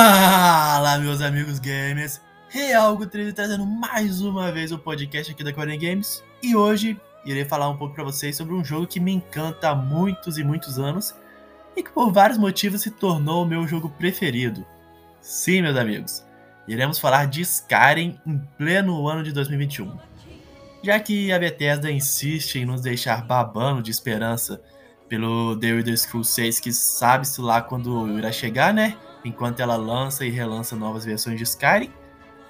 Fala, meus amigos gamers! Real 13 trazendo mais uma vez o podcast aqui da Corean Games e hoje irei falar um pouco para vocês sobre um jogo que me encanta há muitos e muitos anos e que por vários motivos se tornou o meu jogo preferido. Sim, meus amigos, iremos falar de Skyrim em pleno ano de 2021. Já que a Bethesda insiste em nos deixar babando de esperança pelo The Elder Scrolls 6, que sabe-se lá quando irá chegar, né? Enquanto ela lança e relança novas versões de Skyrim.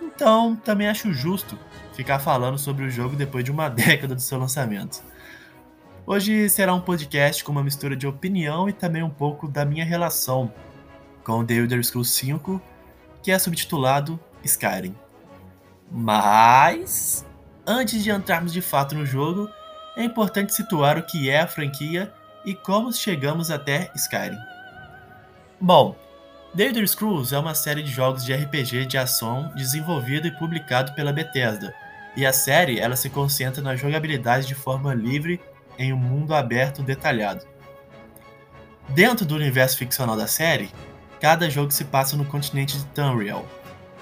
Então, também acho justo ficar falando sobre o jogo depois de uma década do seu lançamento. Hoje será um podcast com uma mistura de opinião e também um pouco da minha relação com The Elder Scrolls 5, que é subtitulado Skyrim. Mas, antes de entrarmos de fato no jogo, é importante situar o que é a franquia e como chegamos até Skyrim. Bom, Elder Scrolls é uma série de jogos de RPG de ação desenvolvido e publicado pela Bethesda, e a série ela se concentra na jogabilidade de forma livre em um mundo aberto detalhado. Dentro do universo ficcional da série, cada jogo se passa no continente de Tamriel.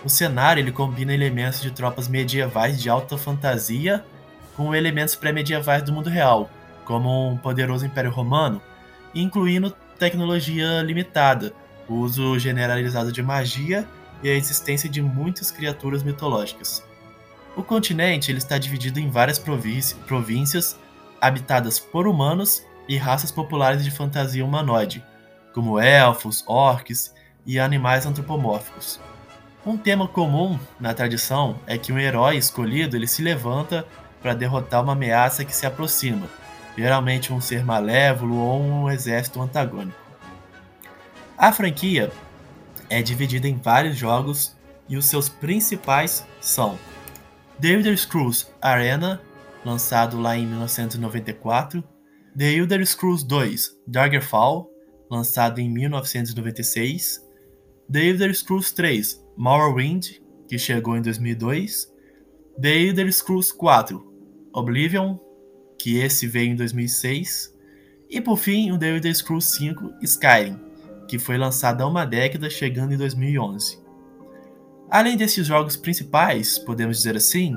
O cenário ele combina elementos de tropas medievais de alta fantasia com elementos pré-medievais do mundo real, como um poderoso Império Romano, incluindo tecnologia limitada, o uso generalizado de magia e a existência de muitas criaturas mitológicas. O continente ele está dividido em várias províncias habitadas por humanos e raças populares de fantasia humanoide, como elfos, orcs e animais antropomórficos. Um tema comum na tradição é que um herói escolhido ele se levanta para derrotar uma ameaça que se aproxima, geralmente um ser malévolo ou um exército antagônico. A franquia é dividida em vários jogos e os seus principais são The Elder Scrolls Arena, lançado lá em 1994, The Elder Scrolls 2 Daggerfall, lançado em 1996, The Elder Scrolls 3 Morrowind, que chegou em 2002, The Elder Scrolls 4 Oblivion, que esse veio em 2006, e por fim o The Elder Scrolls 5 Skyrim, que foi lançada há uma década, chegando em 2011. Além desses jogos principais, podemos dizer assim,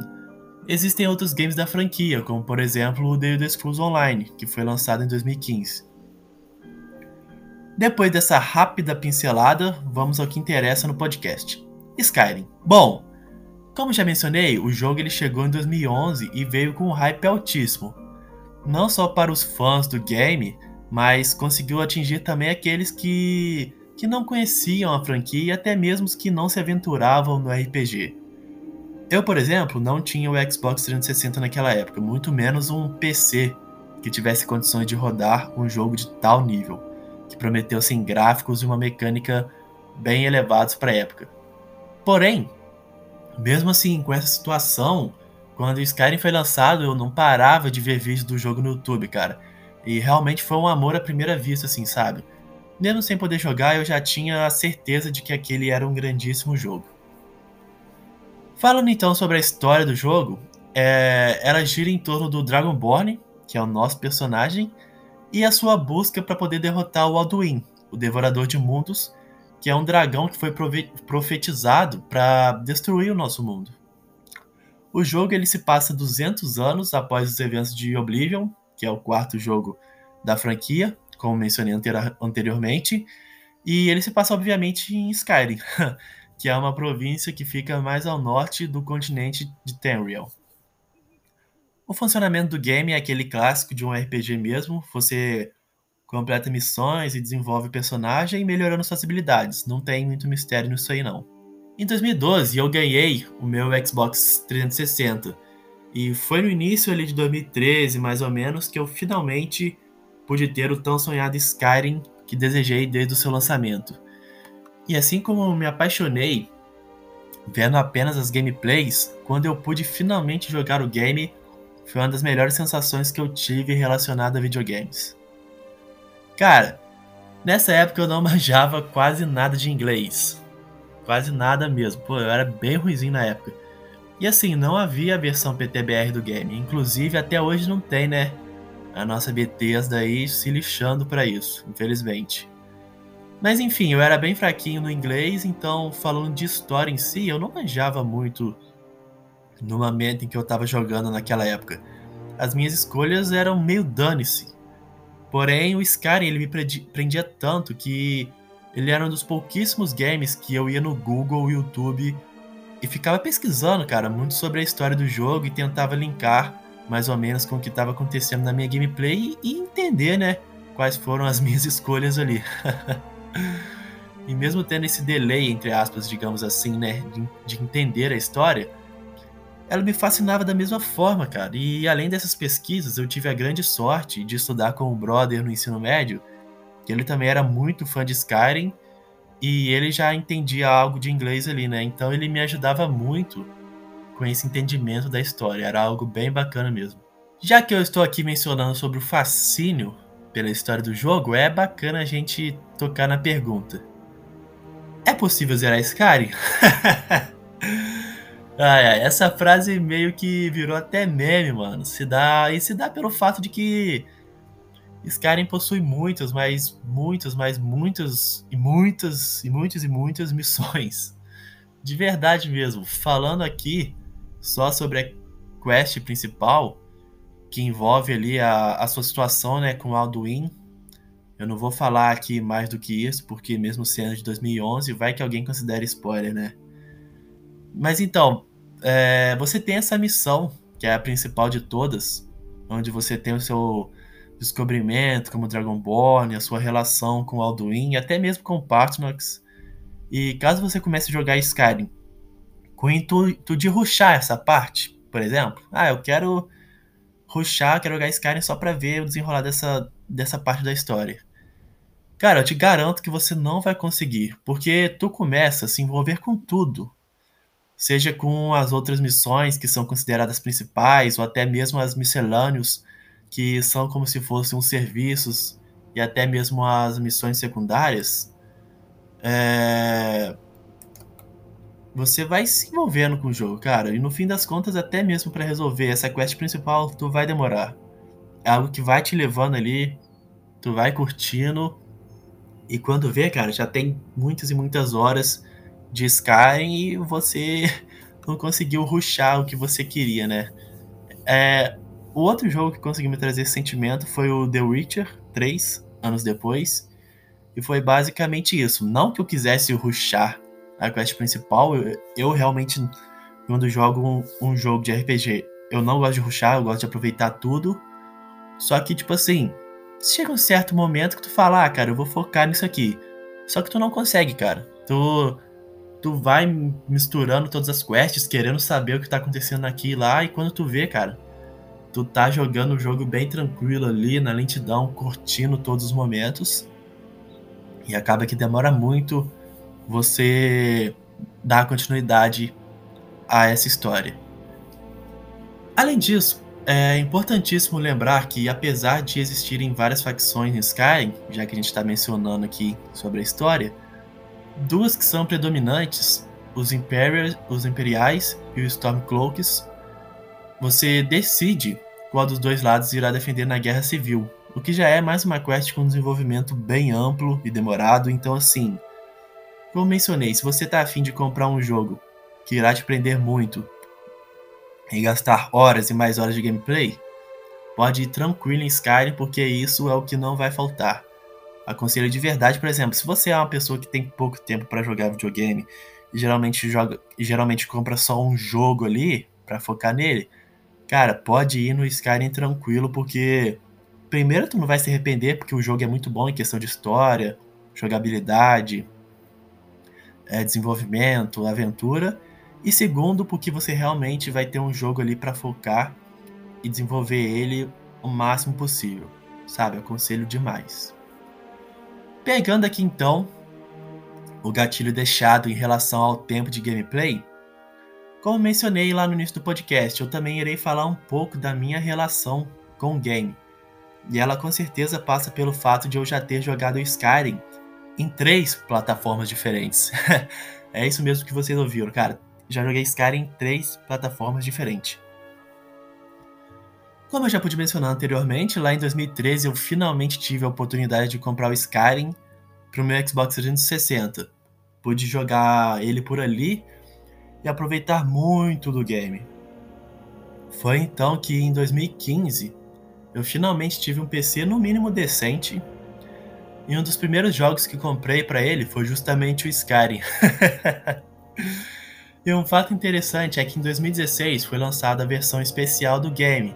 existem outros games da franquia, como por exemplo o The Elder Scrolls Online, que foi lançado em 2015. Depois dessa rápida pincelada, vamos ao que interessa no podcast. Skyrim. Bom, como já mencionei, o jogo ele chegou em 2011 e veio com um hype altíssimo. Não só para os fãs do game, mas conseguiu atingir também aqueles que, que não conheciam a franquia e até mesmo os que não se aventuravam no RPG. Eu, por exemplo, não tinha o Xbox 360 naquela época, muito menos um PC que tivesse condições de rodar um jogo de tal nível, que prometeu sem gráficos e uma mecânica bem elevados para a época. Porém, mesmo assim, com essa situação, quando o Skyrim foi lançado, eu não parava de ver vídeos do jogo no YouTube, cara. E realmente foi um amor à primeira vista, assim, sabe? Mesmo sem poder jogar, eu já tinha a certeza de que aquele era um grandíssimo jogo. Falando então sobre a história do jogo, é... ela gira em torno do Dragonborn, que é o nosso personagem, e a sua busca para poder derrotar o Alduin, o Devorador de Mundos, que é um dragão que foi profetizado para destruir o nosso mundo. O jogo ele se passa 200 anos após os eventos de Oblivion, que é o quarto jogo da franquia, como mencionei anteriormente. E ele se passa, obviamente, em Skyrim, que é uma província que fica mais ao norte do continente de Tamriel. O funcionamento do game é aquele clássico de um RPG mesmo, você completa missões e desenvolve personagem melhorando suas habilidades, não tem muito mistério nisso aí não. Em 2012 eu ganhei o meu Xbox 360 e foi no início ali de 2013, mais ou menos, que eu finalmente pude ter o tão sonhado Skyrim que desejei desde o seu lançamento. E assim como me apaixonei vendo apenas as gameplays, quando eu pude finalmente jogar o game, foi uma das melhores sensações que eu tive relacionada a videogames. Cara, nessa época eu não manjava quase nada de inglês. Quase nada mesmo. Pô, eu era bem ruizinho na época. E assim, não havia a versão PTBR do game. Inclusive, até hoje não tem, né? A nossa Bethesda aí se lixando para isso, infelizmente. Mas enfim, eu era bem fraquinho no inglês, então falando de história em si, eu não manjava muito no momento em que eu estava jogando naquela época. As minhas escolhas eram meio dane-se. Porém, o Skyrim ele me prendia tanto que ele era um dos pouquíssimos games que eu ia no Google, YouTube e ficava pesquisando, cara, muito sobre a história do jogo e tentava linkar mais ou menos com o que estava acontecendo na minha gameplay e entender, né, quais foram as minhas escolhas ali. e mesmo tendo esse delay, entre aspas, digamos assim, né, de, de entender a história, ela me fascinava da mesma forma, cara. E além dessas pesquisas, eu tive a grande sorte de estudar com um brother no ensino médio, que ele também era muito fã de Skyrim e ele já entendia algo de inglês ali, né? Então ele me ajudava muito com esse entendimento da história. Era algo bem bacana mesmo. Já que eu estou aqui mencionando sobre o fascínio pela história do jogo, é bacana a gente tocar na pergunta: É possível zerar Skyrim? Ai, ai, essa frase meio que virou até meme, mano. Se dá, e se dá pelo fato de que Skyrim possui muitas, mas muitas, mas muitas e muitas e muitas e muitas missões. De verdade mesmo. Falando aqui só sobre a quest principal, que envolve ali a, a sua situação né, com Alduin. Eu não vou falar aqui mais do que isso, porque mesmo sendo de 2011, vai que alguém considere spoiler, né? Mas então, é, você tem essa missão, que é a principal de todas, onde você tem o seu descobrimento como Dragonborn, a sua relação com Alduin, até mesmo com Partnox. E caso você comece a jogar Skyrim com o intuito de ruxar essa parte, por exemplo, ah, eu quero ruxar, quero jogar Skyrim só para ver o desenrolar dessa, dessa parte da história. Cara, eu te garanto que você não vai conseguir, porque tu começa a se envolver com tudo seja com as outras missões que são consideradas principais, ou até mesmo as miscelâneos, que são como se fossem uns serviços, e até mesmo as missões secundárias, é... você vai se envolvendo com o jogo, cara. E no fim das contas, até mesmo para resolver essa quest principal, tu vai demorar. É algo que vai te levando ali, tu vai curtindo. E quando vê, cara, já tem muitas e muitas horas de Skyrim e você não conseguiu ruxar o que você queria, né? É, o outro jogo que conseguiu me trazer esse sentimento foi o The Witcher 3, anos depois. E foi basicamente isso. Não que eu quisesse ruxar a quest principal, eu, eu realmente, quando jogo um, um, jogo de RPG, eu não gosto de ruxar, eu gosto de aproveitar tudo. Só que, tipo assim, chega um certo momento que tu fala, ah, cara, eu vou focar nisso aqui. Só que tu não consegue, cara. Tu tu vai misturando todas as quests, querendo saber o que tá acontecendo aqui e lá, e quando tu vê, cara, tu tá jogando o jogo bem tranquilo ali, na lentidão, curtindo todos os momentos. E acaba que demora muito você dar continuidade a essa história. Além disso, é importantíssimo lembrar que, apesar de existirem várias facções em Skyrim, já que a gente está mencionando aqui sobre a história, duas que são predominantes, os, os Imperiais e os Stormcloaks, você decide qual dos dois lados irá defender na Guerra Civil, o que já é mais uma quest com um desenvolvimento bem amplo e demorado, então assim, como mencionei, se você está afim de comprar um jogo que irá te prender muito e gastar horas e mais horas de gameplay, pode ir tranquilo em Skyrim, porque isso é o que não vai faltar. Aconselho de verdade, por exemplo, se você é uma pessoa que tem pouco tempo para jogar videogame e geralmente joga geralmente compra só um jogo ali para focar nele, cara, pode ir no Skyrim tranquilo porque primeiro tu não vai se arrepender porque o jogo é muito bom em questão de história, jogabilidade, é, desenvolvimento, aventura, e segundo porque você realmente vai ter um jogo ali para focar e desenvolver ele o máximo possível, sabe? Aconselho demais. Pegando aqui então o gatilho deixado em relação ao tempo de gameplay, como mencionei lá no início do podcast, eu também irei falar um pouco da minha relação com o game. E ela com certeza passa pelo fato de eu já ter jogado Skyrim em três plataformas diferentes. é isso mesmo que vocês ouviram, cara. Já joguei Skyrim em três plataformas diferentes. Como eu já pude mencionar anteriormente, lá em 2013 eu finalmente tive a oportunidade de comprar o Skyrim pro meu Xbox 360. Pude jogar ele por ali e aproveitar muito do game. Foi então que em 2015 eu finalmente tive um PC no mínimo decente. E um dos primeiros jogos que comprei para ele foi justamente o Skyrim. e um fato interessante é que em 2016 foi lançada a versão especial do game,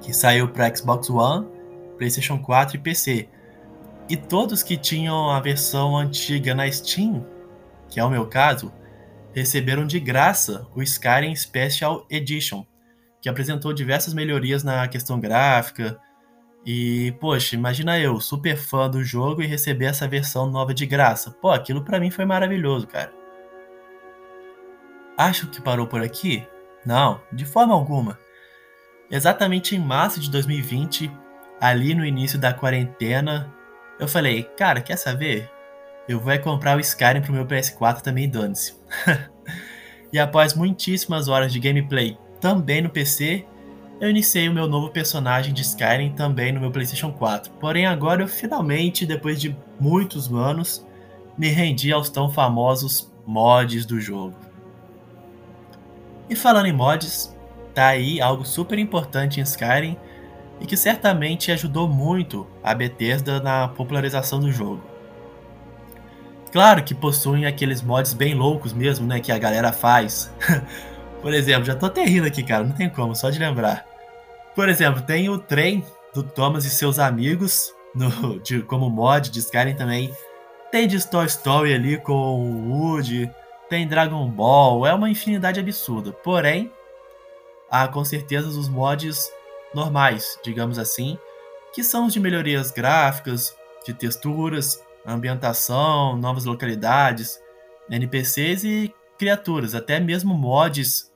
que saiu para Xbox One, PlayStation 4 e PC. E todos que tinham a versão antiga na Steam, que é o meu caso, receberam de graça o Skyrim Special Edition, que apresentou diversas melhorias na questão gráfica. E, poxa, imagina eu, super fã do jogo e receber essa versão nova de graça. Pô, aquilo para mim foi maravilhoso, cara. Acho que parou por aqui? Não, de forma alguma. Exatamente em março de 2020, ali no início da quarentena, eu falei, cara, quer saber? Eu vou é comprar o Skyrim pro meu PS4 também, dane-se. e após muitíssimas horas de gameplay também no PC, eu iniciei o meu novo personagem de Skyrim também no meu PlayStation 4. Porém, agora eu finalmente, depois de muitos anos, me rendi aos tão famosos mods do jogo. E falando em mods, tá aí algo super importante em Skyrim e que certamente ajudou muito a Bethesda na popularização do jogo. Claro que possuem aqueles mods bem loucos mesmo, né, que a galera faz. Por exemplo, já tô até rindo aqui, cara, não tem como, só de lembrar. Por exemplo, tem o trem do Thomas e seus amigos, no, de, como mod de Skyrim também. Tem de Toy Story ali com o Woody, tem Dragon Ball, é uma infinidade absurda. Porém, há com certeza os mods normais, digamos assim, que são os de melhorias gráficas, de texturas, ambientação, novas localidades, NPCs e criaturas, até mesmo mods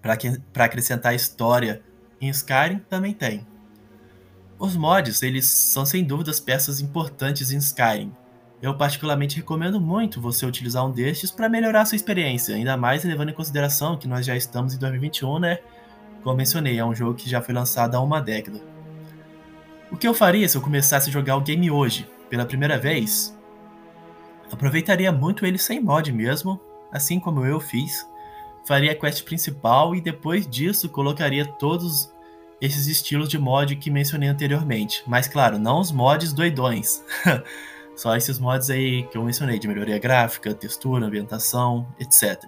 para acrescentar história em Skyrim também tem. Os mods, eles são sem dúvidas peças importantes em Skyrim. Eu particularmente recomendo muito você utilizar um destes para melhorar sua experiência, ainda mais levando em consideração que nós já estamos em 2021, né? Como mencionei, é um jogo que já foi lançado há uma década. O que eu faria se eu começasse a jogar o game hoje, pela primeira vez? Aproveitaria muito ele sem mod mesmo, assim como eu fiz. Faria a quest principal e depois disso colocaria todos esses estilos de mod que mencionei anteriormente. Mas claro, não os mods doidões. Só esses mods aí que eu mencionei, de melhoria gráfica, textura, ambientação, etc.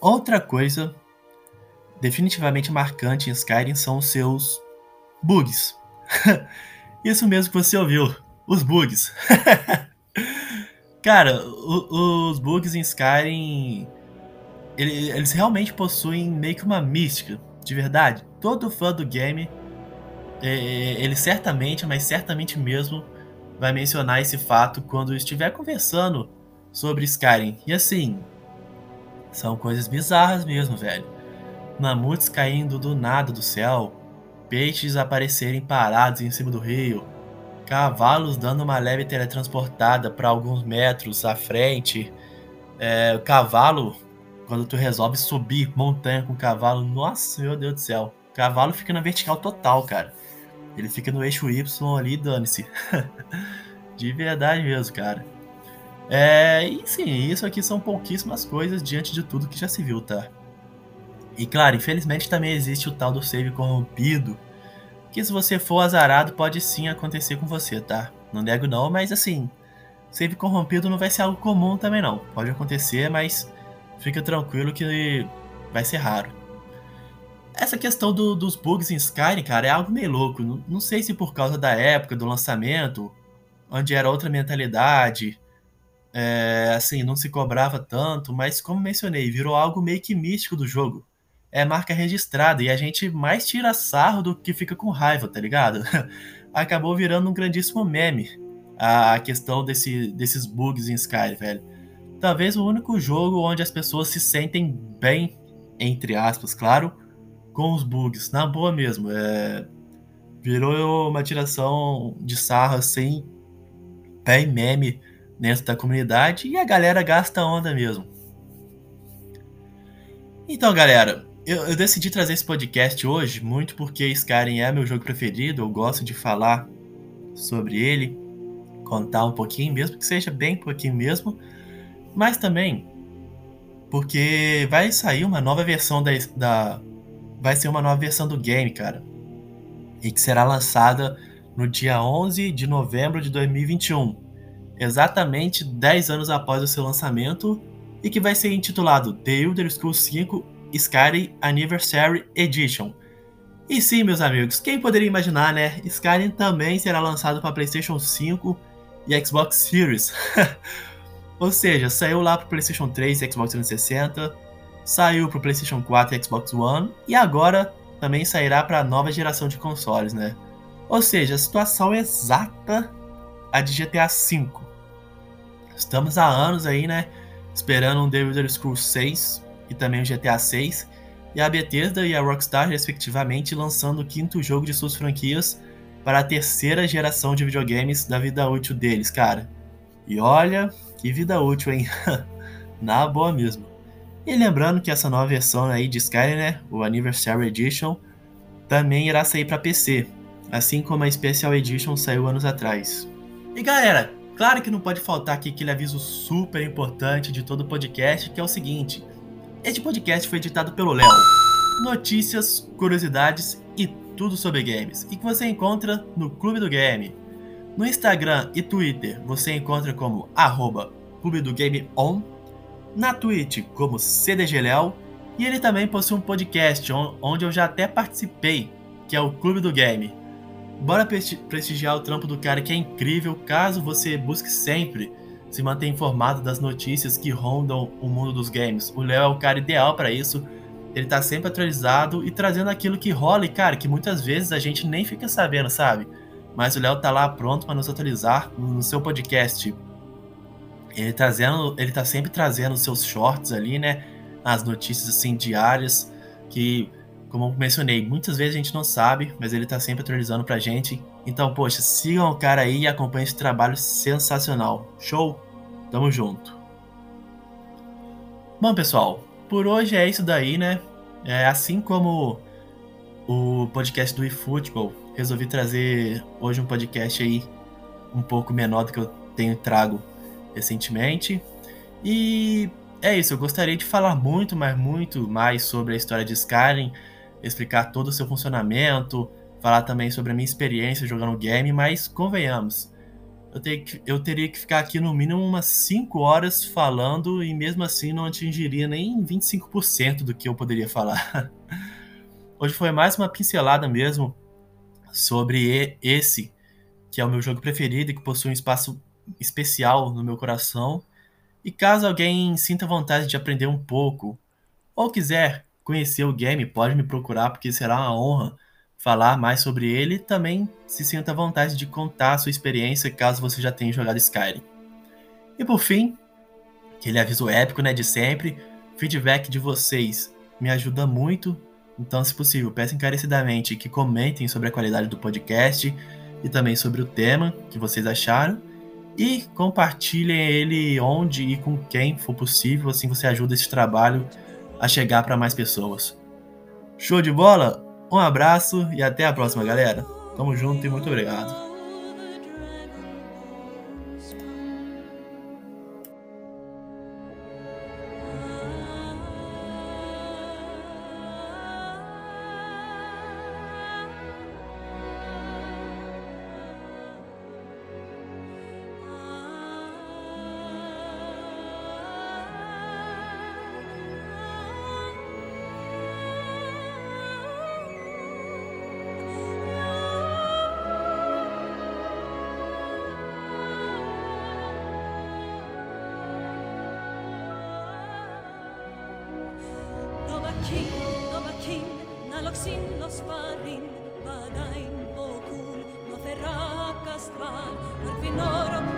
Outra coisa definitivamente marcante em Skyrim são os seus bugs. Isso mesmo que você ouviu, os bugs. Cara, o, os bugs em Skyrim. Ele, eles realmente possuem meio que uma mística, de verdade. Todo fã do game, é, ele certamente, mas certamente mesmo, vai mencionar esse fato quando estiver conversando sobre Skyrim. E assim, são coisas bizarras mesmo, velho. Mamutes caindo do nada do céu, peixes aparecerem parados em cima do rio, cavalos dando uma leve teletransportada para alguns metros à frente. É, o cavalo, quando tu resolve subir montanha com o cavalo, nossa, meu Deus do céu. O cavalo fica na vertical total, cara. Ele fica no eixo Y ali, dane-se. De verdade mesmo, cara. É, e sim, isso aqui são pouquíssimas coisas diante de tudo que já se viu, tá? E claro, infelizmente também existe o tal do save corrompido, que se você for azarado pode sim acontecer com você, tá? Não nego não, mas assim, save corrompido não vai ser algo comum também não. Pode acontecer, mas fica tranquilo que vai ser raro. Essa questão do, dos bugs em Skyrim, cara, é algo meio louco. Não, não sei se por causa da época do lançamento, onde era outra mentalidade, é, assim, não se cobrava tanto, mas como mencionei, virou algo meio que místico do jogo é marca registrada e a gente mais tira sarro do que fica com raiva, tá ligado? Acabou virando um grandíssimo meme a questão desse, desses bugs em Sky, velho. Talvez o único jogo onde as pessoas se sentem bem, entre aspas, claro, com os bugs. Na boa mesmo. É... Virou uma tiração de sarro assim, bem meme dentro da comunidade e a galera gasta onda mesmo. Então, galera, eu, eu, decidi trazer esse podcast hoje muito porque Skyrim é meu jogo preferido. Eu gosto de falar sobre ele, contar um pouquinho, mesmo que seja bem pouquinho mesmo, mas também porque vai sair uma nova versão da, da vai ser uma nova versão do game, cara, e que será lançada no dia 11 de novembro de 2021, exatamente 10 anos após o seu lançamento, e que vai ser intitulado The Elder Scrolls 5 Skyrim Anniversary Edition. E sim, meus amigos, quem poderia imaginar, né? Skyrim também será lançado para PlayStation 5 e Xbox Series. Ou seja, saiu lá para PlayStation 3 e Xbox 360, saiu para PlayStation 4 e Xbox One e agora também sairá para a nova geração de consoles, né? Ou seja, a situação é exata a de GTA V. Estamos há anos aí, né? Esperando um Elder Scrolls 6 e também o GTA 6. E a Bethesda e a Rockstar, respectivamente, lançando o quinto jogo de suas franquias para a terceira geração de videogames da vida útil deles, cara. E olha, que vida útil, hein? Na boa mesmo. E lembrando que essa nova versão aí de Skyrim, né, o Anniversary Edition, também irá sair para PC, assim como a Special Edition saiu anos atrás. E galera, claro que não pode faltar aqui aquele aviso super importante de todo o podcast, que é o seguinte: este podcast foi editado pelo Léo. Notícias, curiosidades e tudo sobre games, e que você encontra no Clube do Game. No Instagram e Twitter você encontra como arroba Clube do Game On na Twitch como CDGLEL e ele também possui um podcast onde eu já até participei, que é o Clube do Game. Bora prestigiar o trampo do cara que é incrível, caso você busque sempre se manter informado das notícias que rondam o mundo dos games. O Léo é o cara ideal para isso. Ele tá sempre atualizado e trazendo aquilo que rola e, cara, que muitas vezes a gente nem fica sabendo, sabe? Mas o Léo tá lá pronto para nos atualizar no seu podcast. Ele, trazendo, ele tá sempre trazendo seus shorts ali, né? As notícias assim diárias que, como eu mencionei, muitas vezes a gente não sabe, mas ele tá sempre atualizando pra gente. Então, poxa, sigam o cara aí e acompanhem esse trabalho sensacional. Show? Tamo junto. Bom, pessoal, por hoje é isso daí, né? É assim como o podcast do eFootball, resolvi trazer hoje um podcast aí um pouco menor do que eu tenho trago recentemente. E é isso, eu gostaria de falar muito, mas muito mais sobre a história de Skyrim, explicar todo o seu funcionamento, falar também sobre a minha experiência jogando o game, mas convenhamos, eu, que, eu, teria que ficar aqui no mínimo umas 5 horas falando e mesmo assim não atingiria nem 25% do que eu poderia falar. Hoje foi mais uma pincelada mesmo sobre esse, que é o meu jogo preferido e que possui um espaço especial no meu coração. E caso alguém sinta vontade de aprender um pouco ou quiser conhecer o game, pode me procurar porque será uma honra falar mais sobre ele. Também se sinta vontade de contar a sua experiência caso você já tenha jogado Skyrim. E por fim, aquele aviso épico né, de sempre, feedback de vocês me ajuda muito. Então, se possível, peço encarecidamente que comentem sobre a qualidade do podcast e também sobre o tema que vocês acharam e compartilhem ele onde e com quem for possível, assim você ajuda esse trabalho a chegar para mais pessoas. Show de bola? Um abraço e até a próxima, galera. Tamo junto e muito obrigado. Sinnosparin, badain bokul, no ferrakas tval, al finoro